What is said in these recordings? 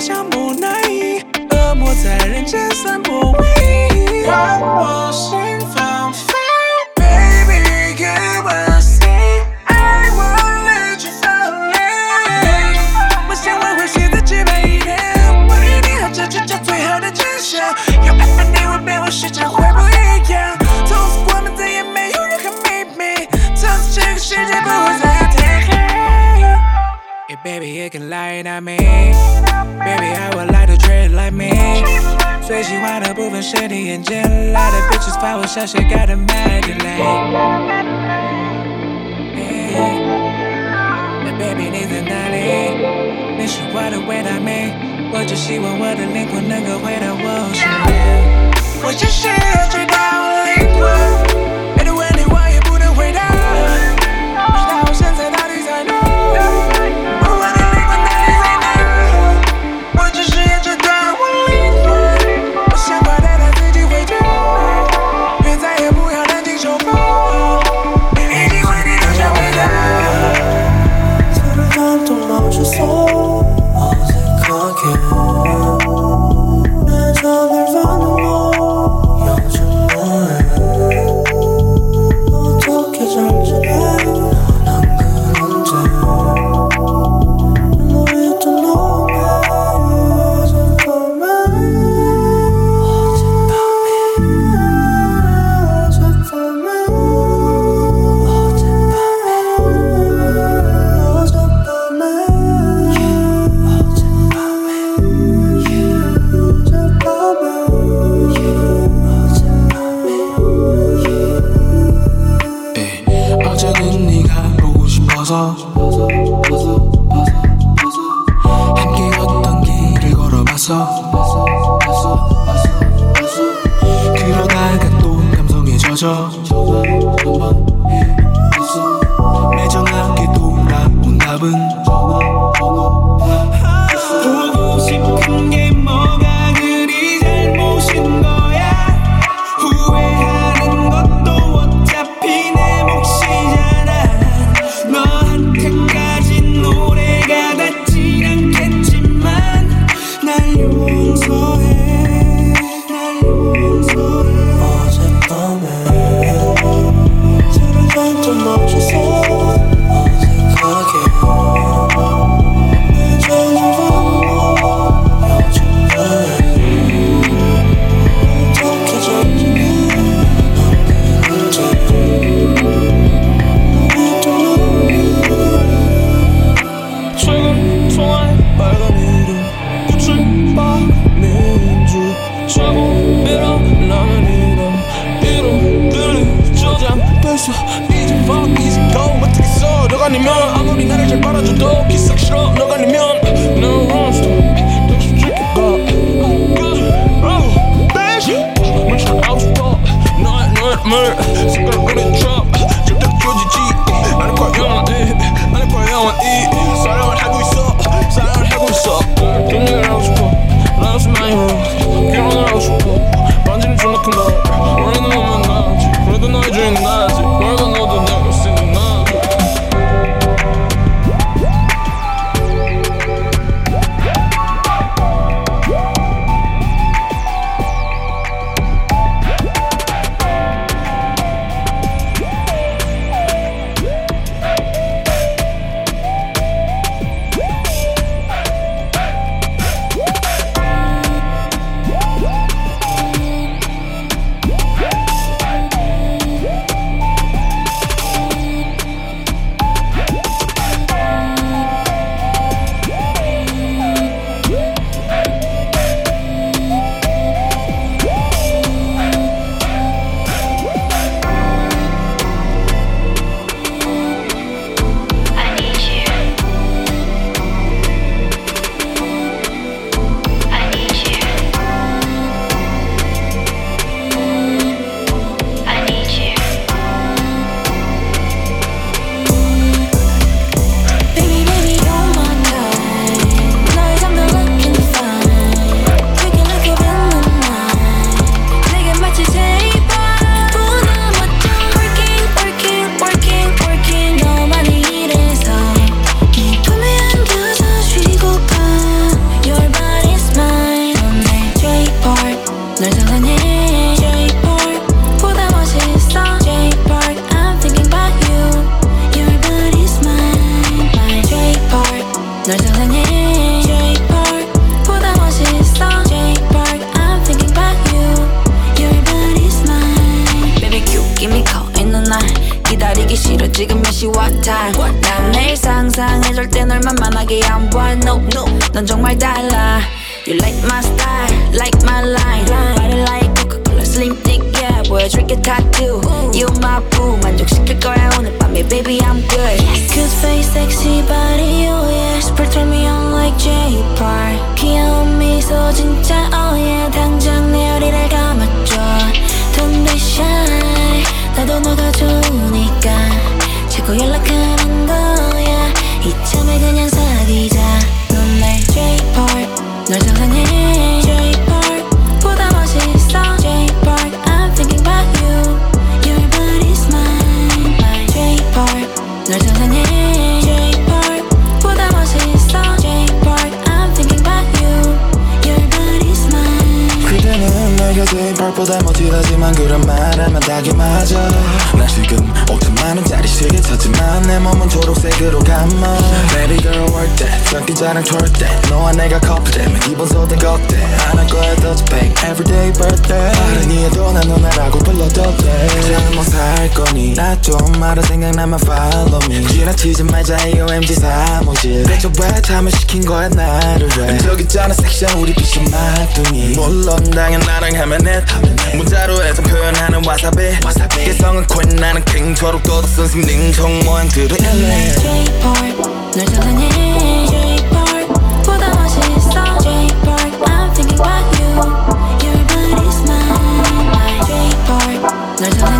像木乃伊，恶魔在人间散播。最喜欢的部分是你眼睛来的 bitches 发我小雪盖的 m a d e l a i n baby 你在哪里？你是我的唯他命，我只希望我的灵魂能够回到我身边。我只是。 내게 돼 일 발보다 멋지다지만 그런 말하면 딱이 맞아. 나 지금 5천만 원짜리 시계 쳤지만 내 몸은 초록색으로 감아. Baby girl work that. 장기자랑 twerk that. 너와 내가 커플되면 기분 쏟은 걱대. 안할 거야 touch back everyday birthday. 어른이에도 난 누나라고 불러도 돼 잠못 살 거니? 나좀 말아 생각나면 follow me. 지나치지 말자 AOMG 사무실. 대체 왜 잠을 시킨 거야 나를 왜? 저기 있잖아 섹시한 우리 비신 막둥이. 물론 당연 나랑 하면 해 문자로 해서 표현하는 와사비 개성은 퀸 나는 킹 초록 도덕 선생 능청 모양들은 LA J Park 널 상상해 J Park 보다 멋있어 J Park I'm thinking about you Your body's mine my J Park 널 상상해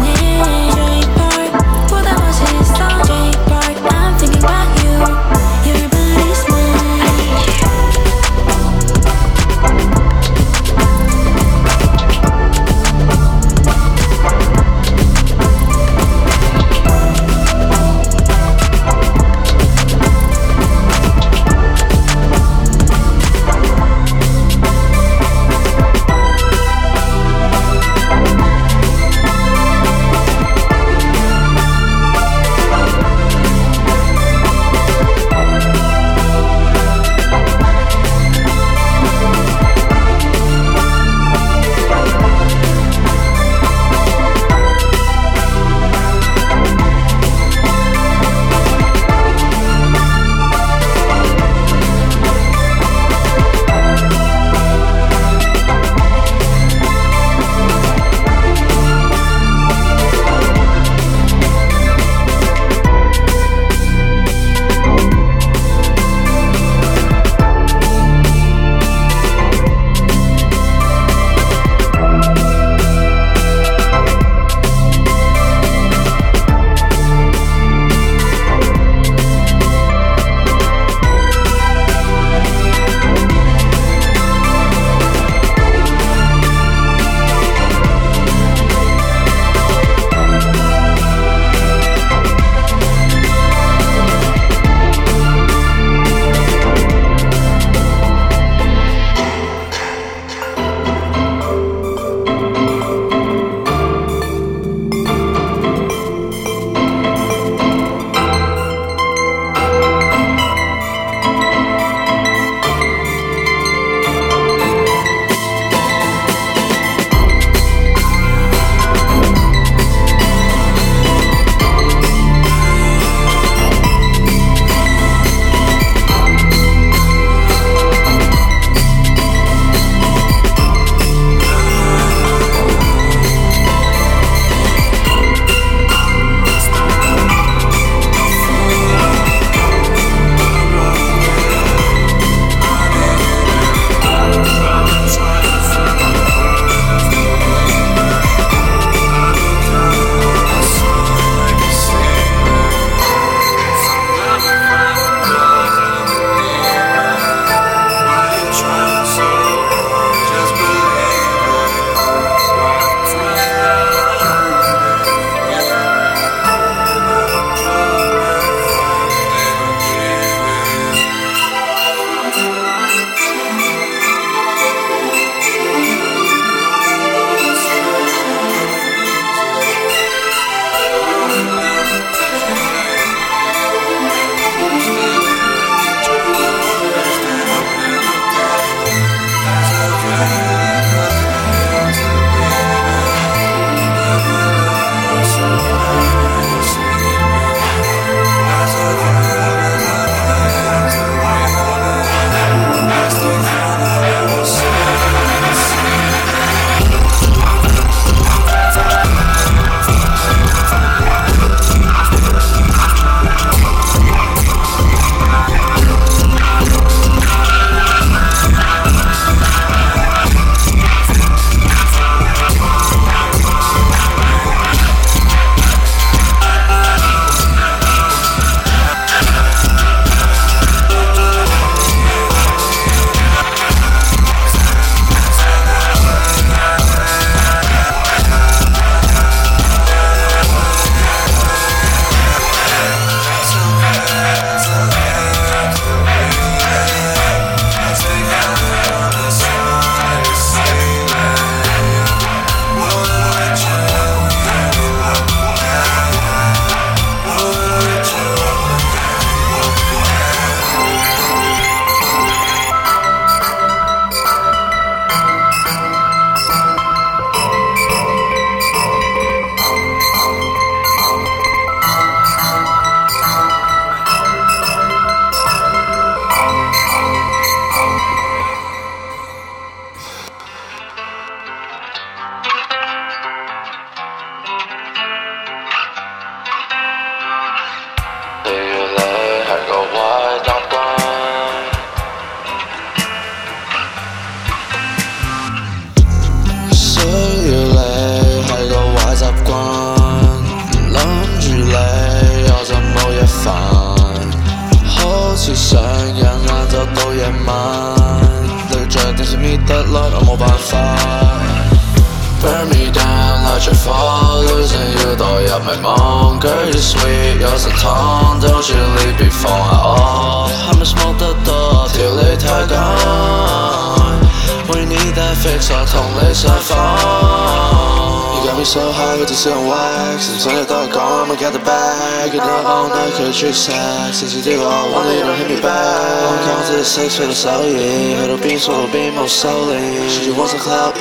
night to the side Since you did wrong, one day you don't hit me back One count to the six with a solid Heard be beam, swallow a beam, I'm solid She just wants a cloud,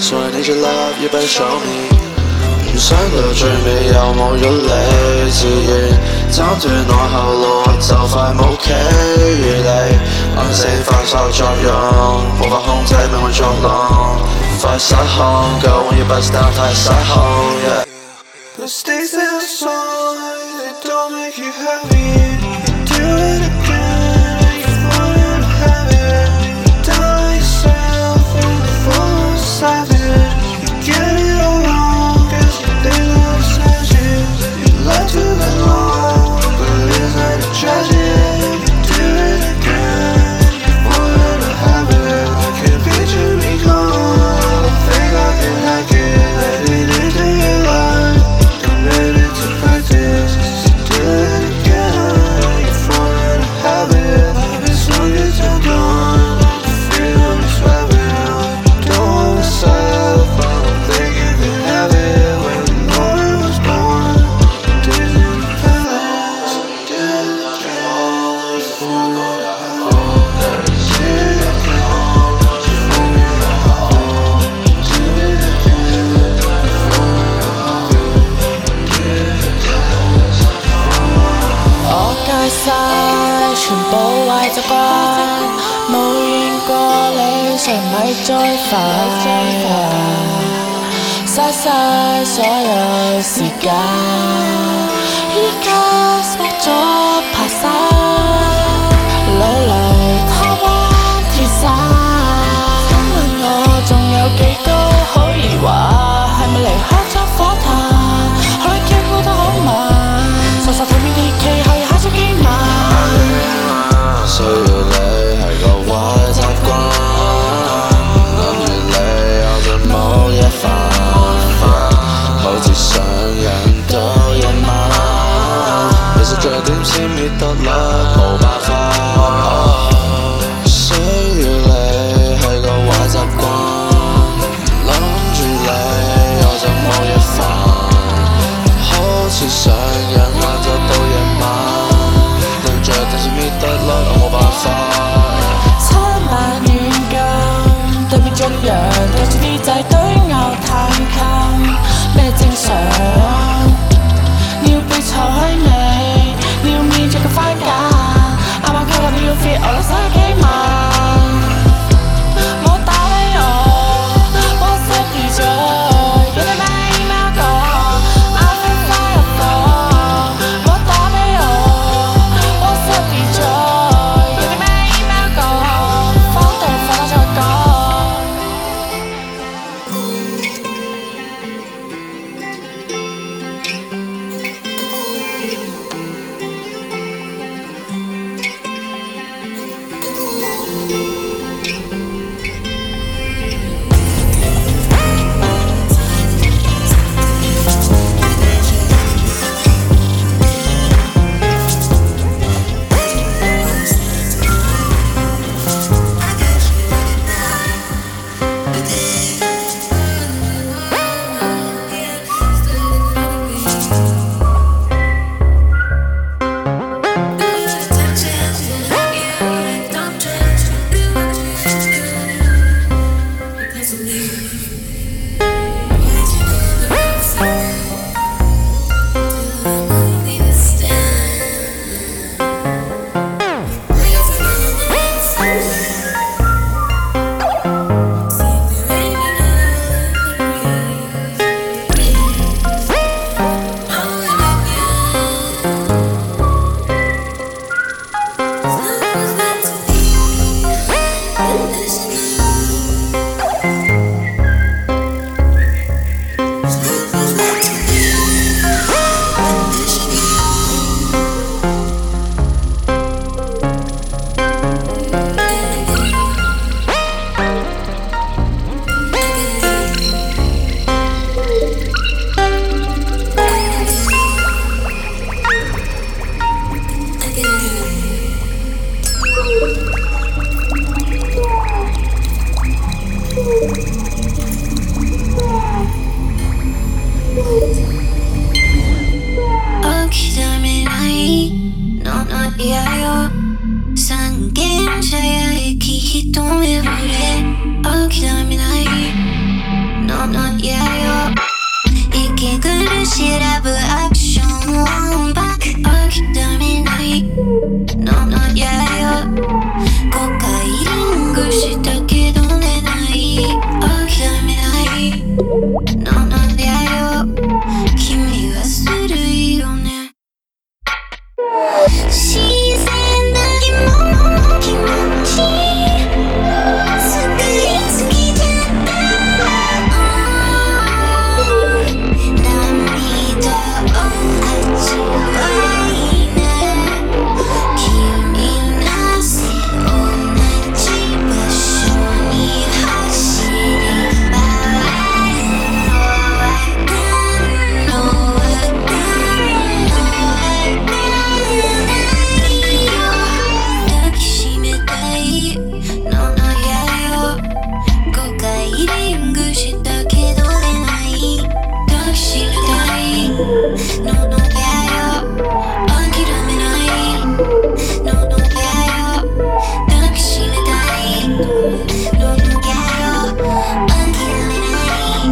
So I need your love, you better show me 人生路最尾有冇咗你？自願斬斷我後路，就快冇企如你。暗性發作作用，無法控制命運作弄，快失控，舊換要不 stop 太失控。Yeah ciekawi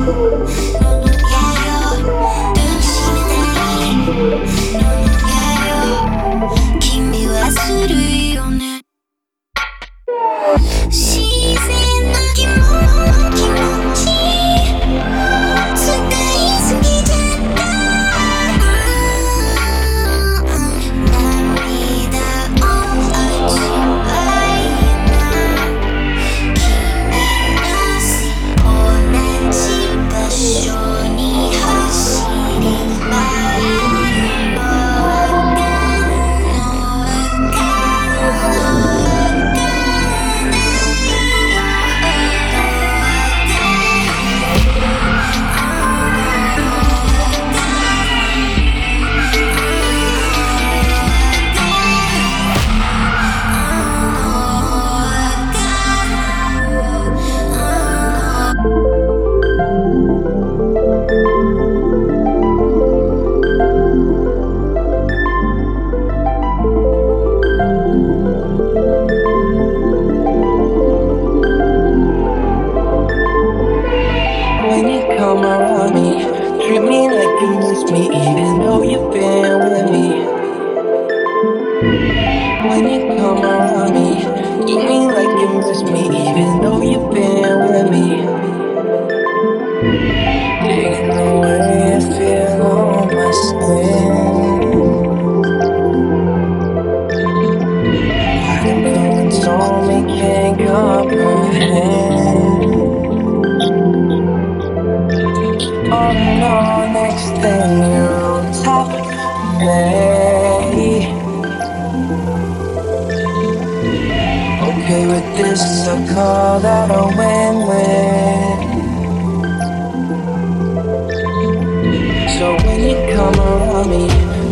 Oh, Okay with this, I call that a win win. So when you come around me,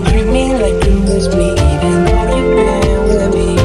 treat me like you miss me, even though you've been with me.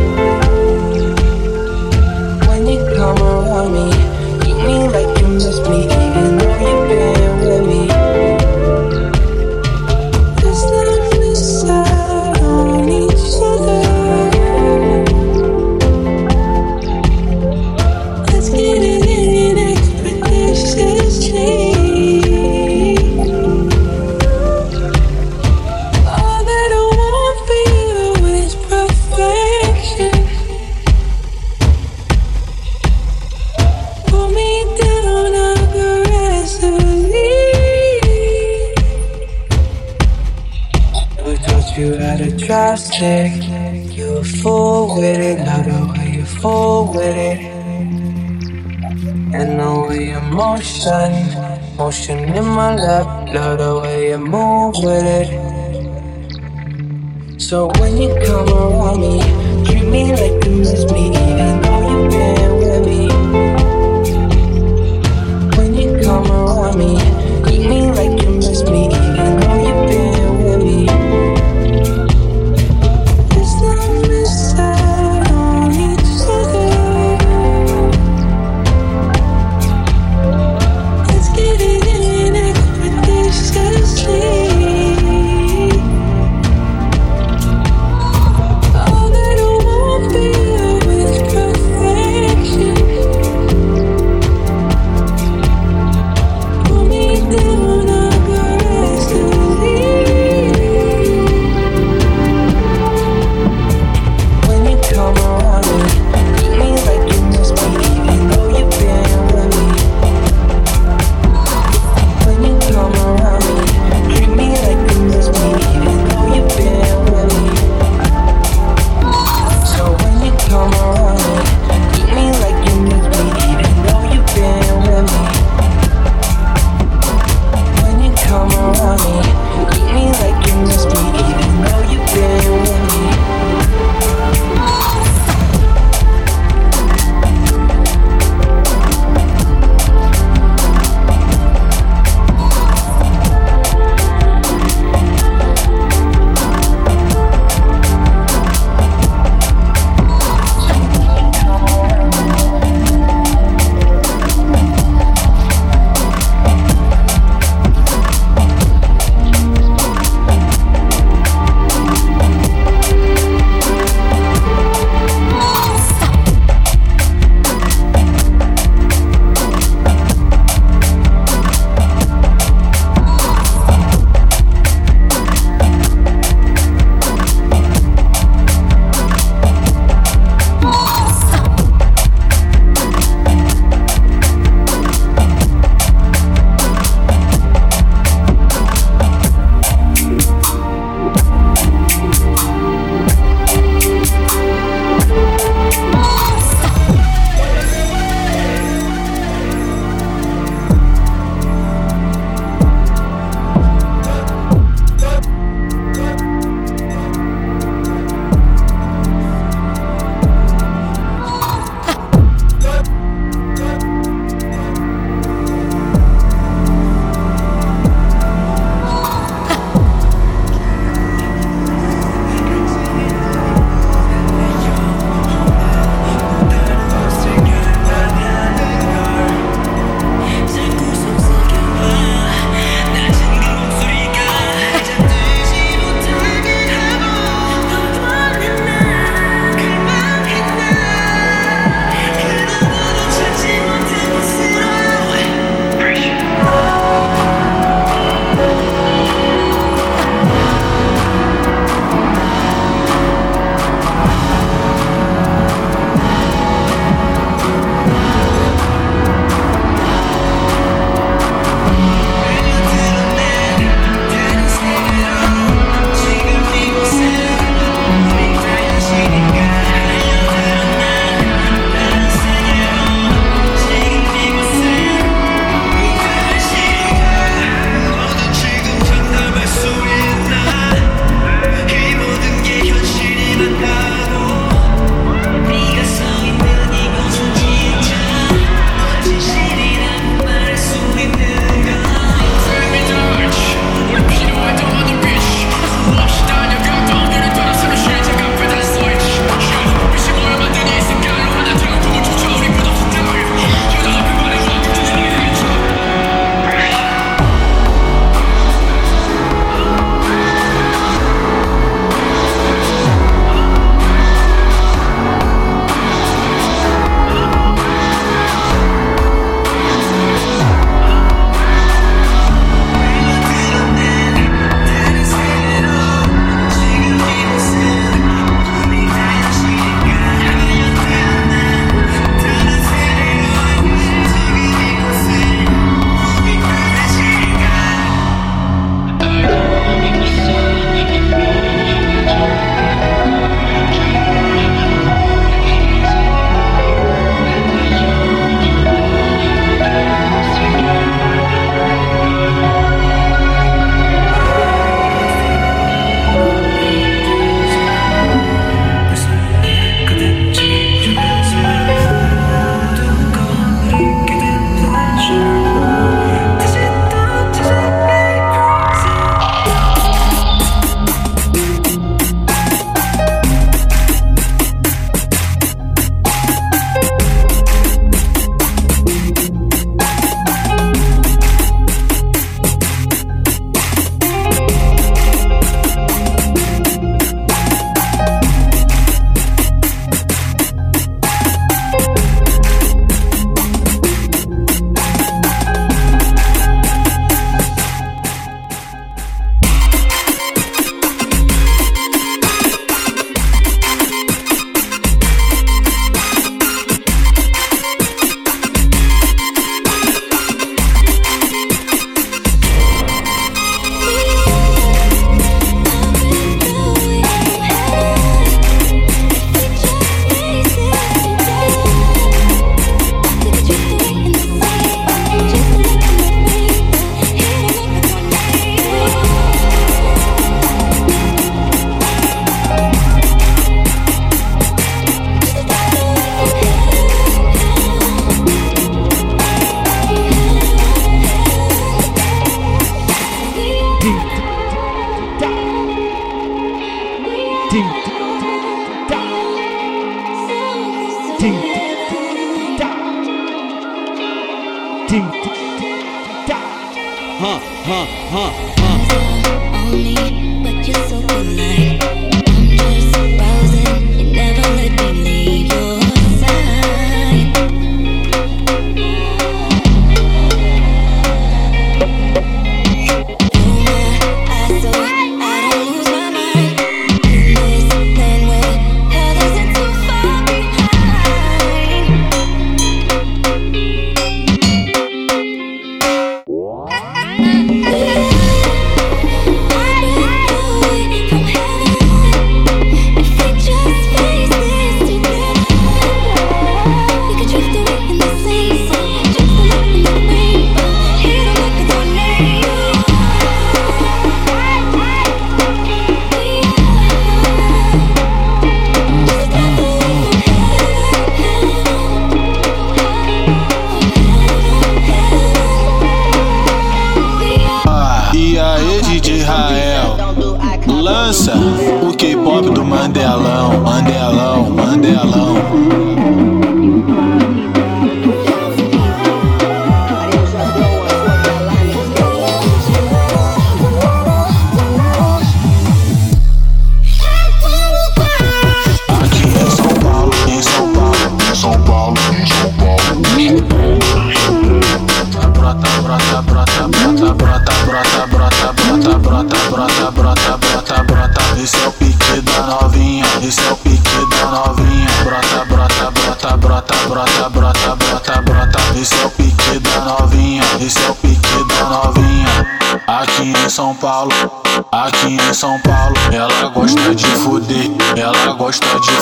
sun. Motion in my lap, love the way you move with it. So when you come around me, treat me like you miss me, even though you can.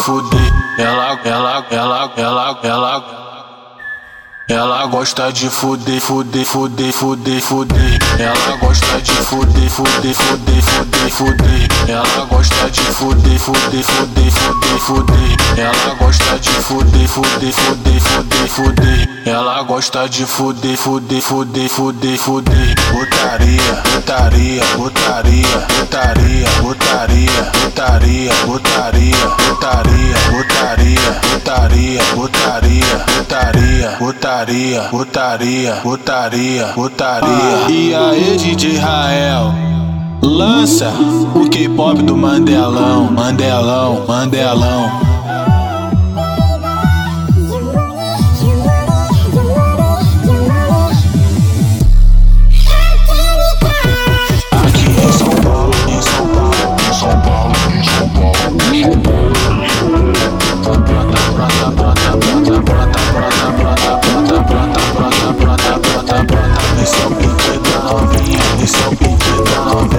faut gosta de fuder, fuder, fuder, fuder, fuder. Ela gosta de fuder, fuder, fuder, fuder, fuder. Ela gosta de fuder, fuder, fuder, fuder, fuder. Ela gosta de fuder, fuder, fuder, fuder, fuder. Ela gosta de fuder, fuder, fuder, fuder, fuder. Botaria, botaria, botaria, botaria, botaria, botaria, botaria, botaria, botaria, botaria, botaria, botaria, botaria putaria, putaria, putaria. E aí, DJ Rael? Lança o K-pop do Mandelão, Mandelão, Mandelão. They the me down, they slow the down.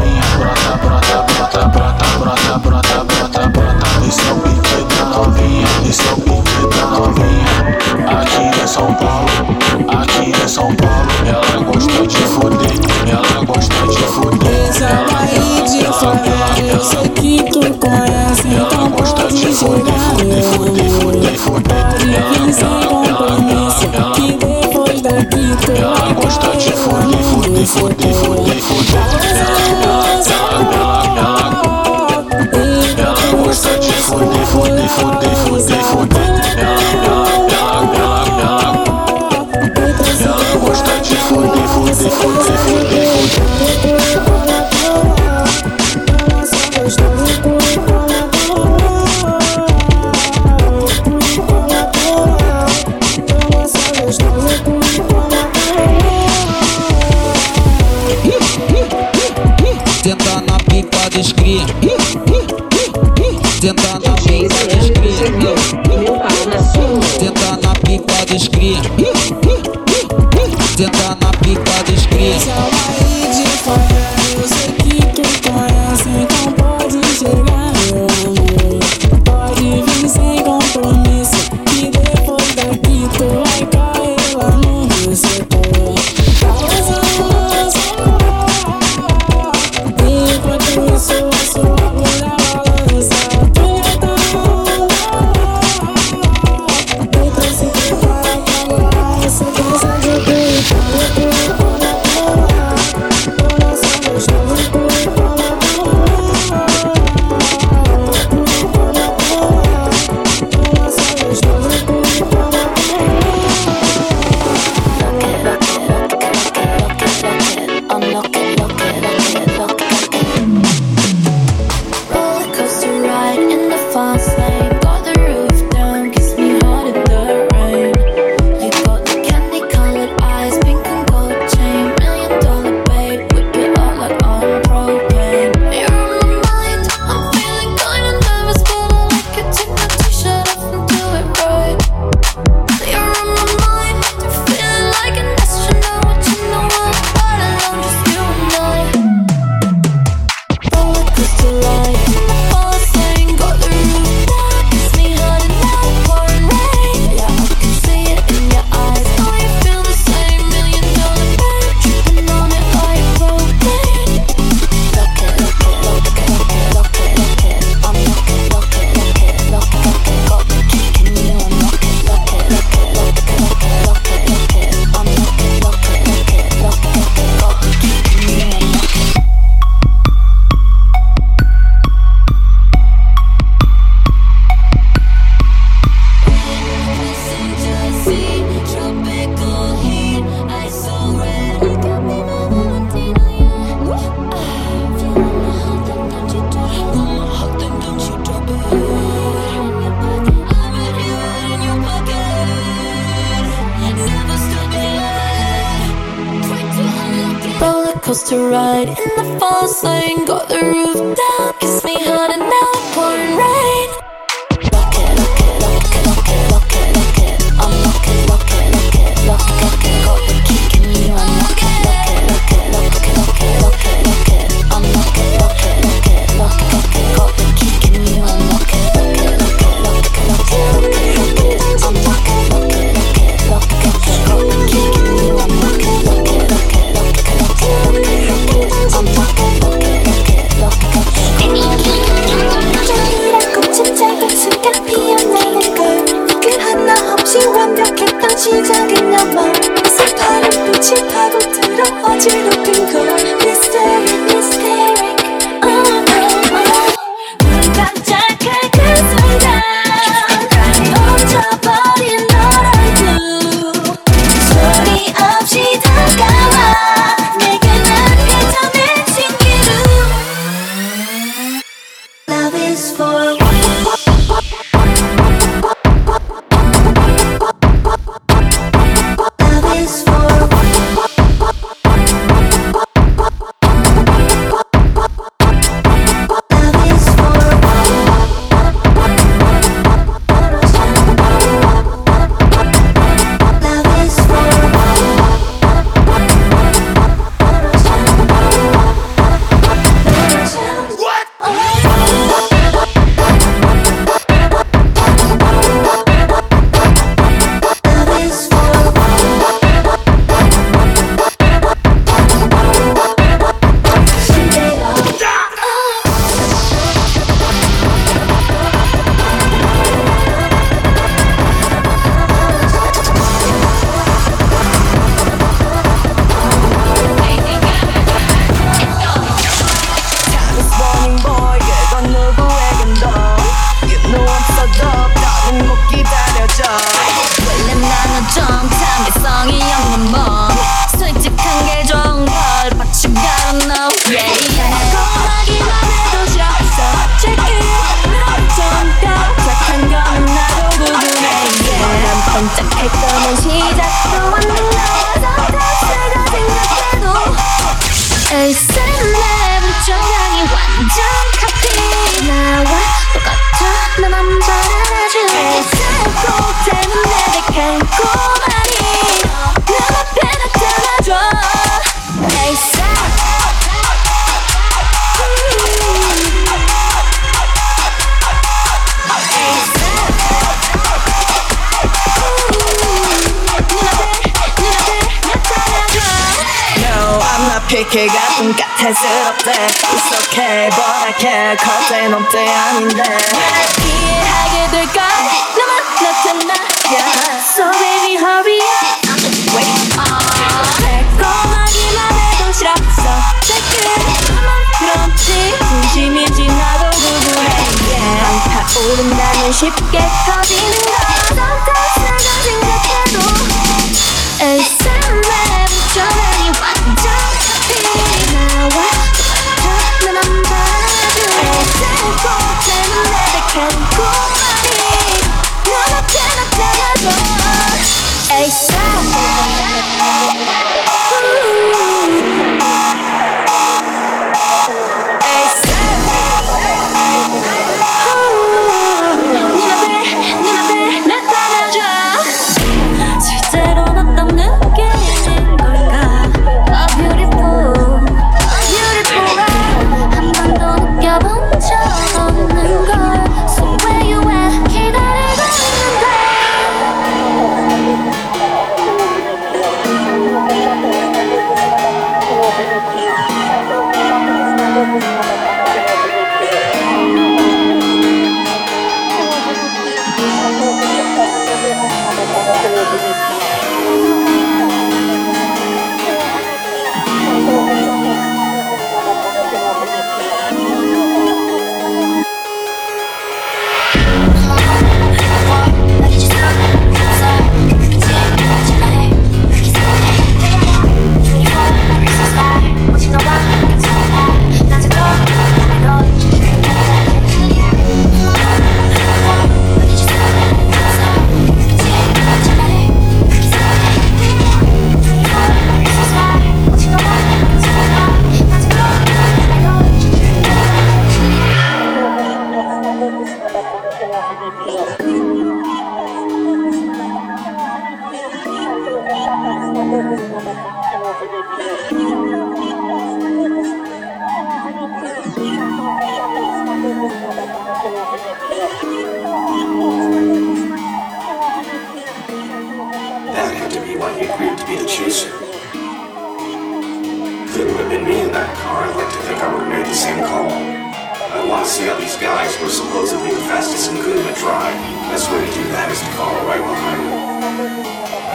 해스럽대. It's okay but I can't 컸대 넘대 아닌데. 이해하게 될까? 너만 나타나. Yeah. So baby hurry. I'm just waiting on uh. 달콤하기만 해도 싫었어 새끼만 그런지. 진심이 지나도 구구해. Yeah. 안타오른다면 쉽게 터지는 거. Sometimes 내가 생각해도 자꾸만 이 나한테 나타나줘.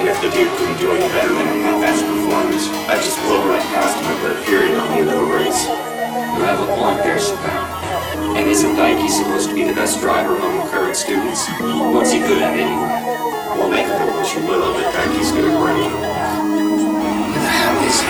If the dude couldn't do any better than a half-assed performance, I'd just blow right past him and put a period on the the race. You have a point there, Chappelle. And isn't Daiki supposed to be the best driver among current students? What's he good at anyway? Well, make of what you will, but Daiki's good at brain. Who the hell is he?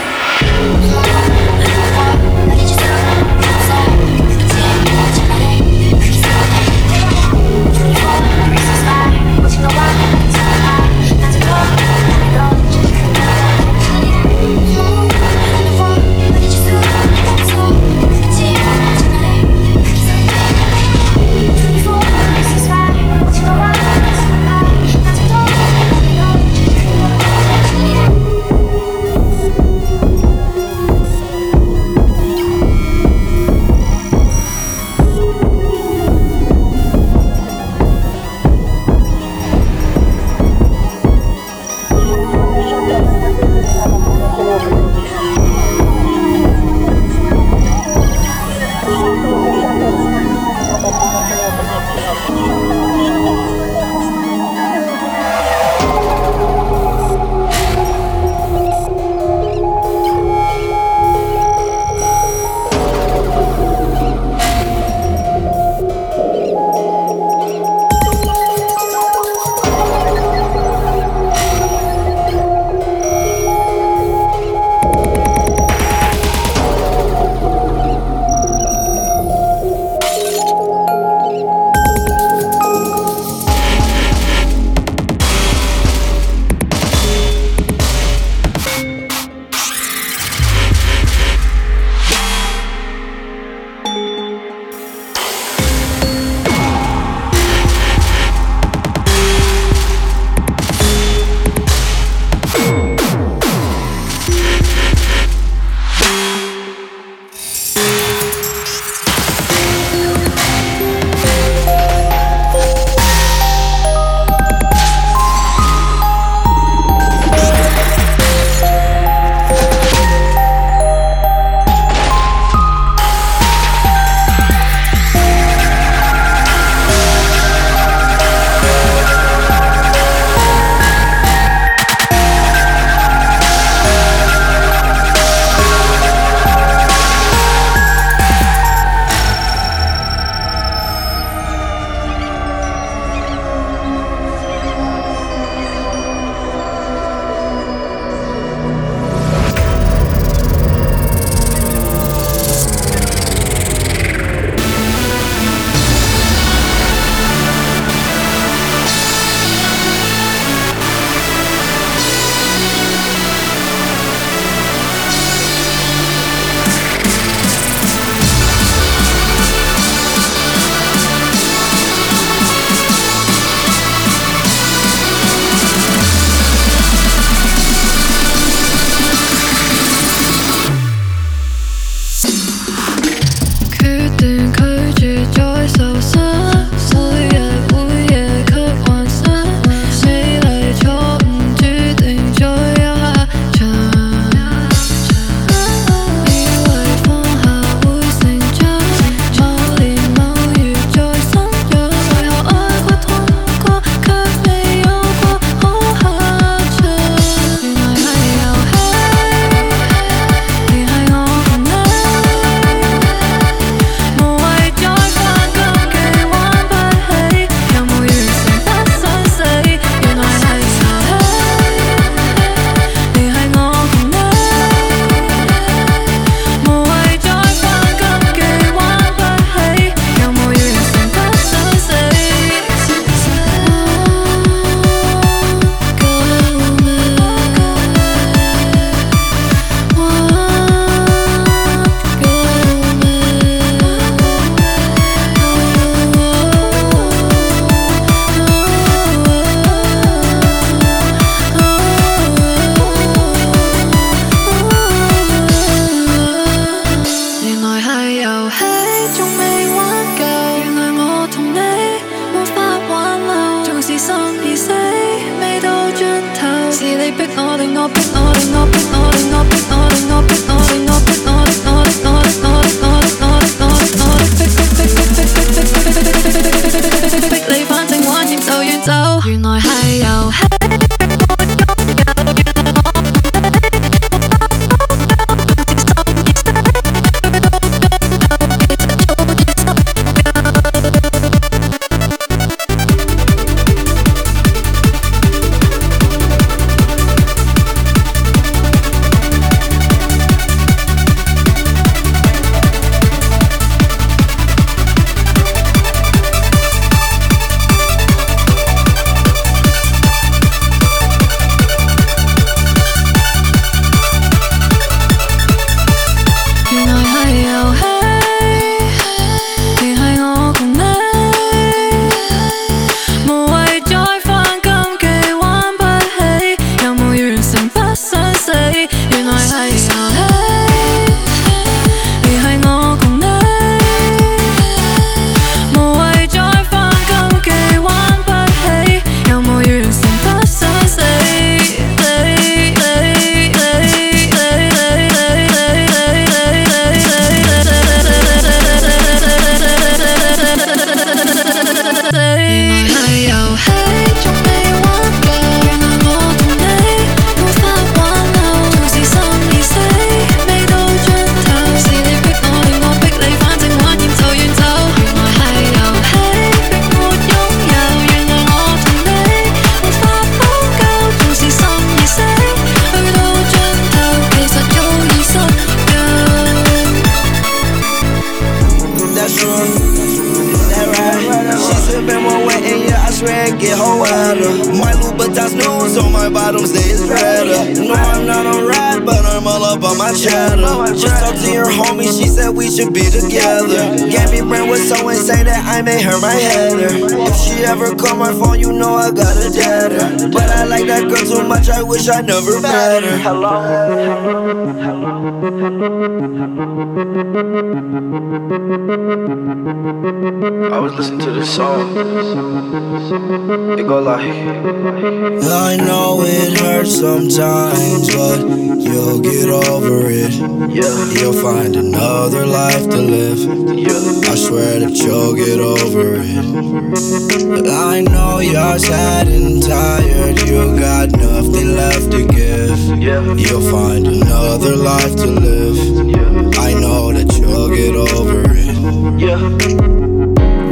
Yeah. You'll find another life to live. Yeah. I swear that you'll get over it. But I know you're sad and tired. You got nothing left to give. Yeah. You'll find another life to live. Yeah. I know that you'll get over it. Yeah.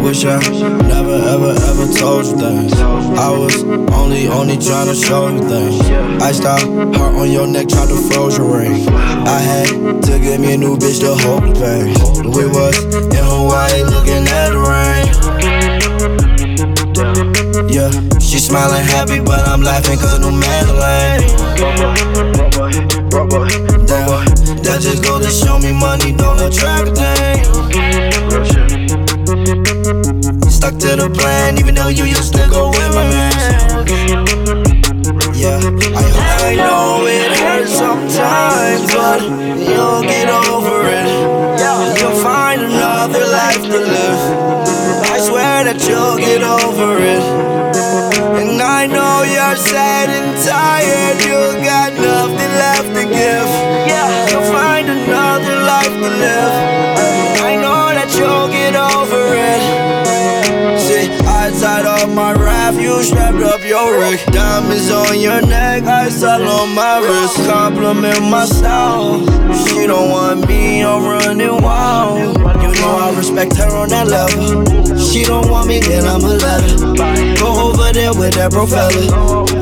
Wish I ever ever told you things. I was only only trying to show you things. I stopped heart on your neck, tried to froze your ring. I had to get me a new bitch to hold the pain. We was in Hawaii looking at the rain. Yeah, she smiling happy, but I'm laughing cause new Madeline. Damn, that just go to show me money don't attract things. Stuck to the plan, even though you used to go with my man. Yeah, I, I know it hurts sometimes, but you'll get over it. You'll find another life to live. I swear that you'll get over it. And I know you're sad and tired, you got nothing left to give. Yeah, you'll find another life to live. You strapped up your rig. Diamonds on your neck, ice all on my wrist. Compliment my style. She don't want me, I'm running wild. You know I respect her on that level. She don't want me, then I'ma. Go over there with that bro.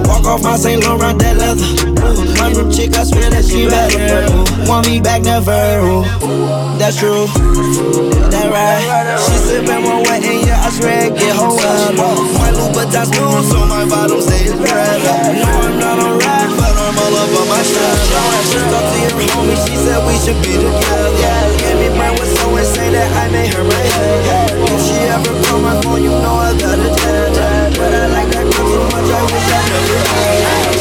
Walk off my St. Laurent, that leather. My new chick, I swear that she better. Want me back, never. That's true. That right. She sippin' one wet and yeah, I swear get her wet. Louboutin smooth, so my bottom stays red. No, I'm not a rat, but I'm all up on my. Just talked to your homie, she said we should be together. Gave me brain with so insane that I made her my head. If she ever call my phone, you know I got a dead. But I like that girl too much, I wish I never Just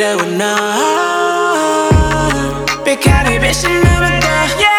that would not. 백화를 배신 너를 다.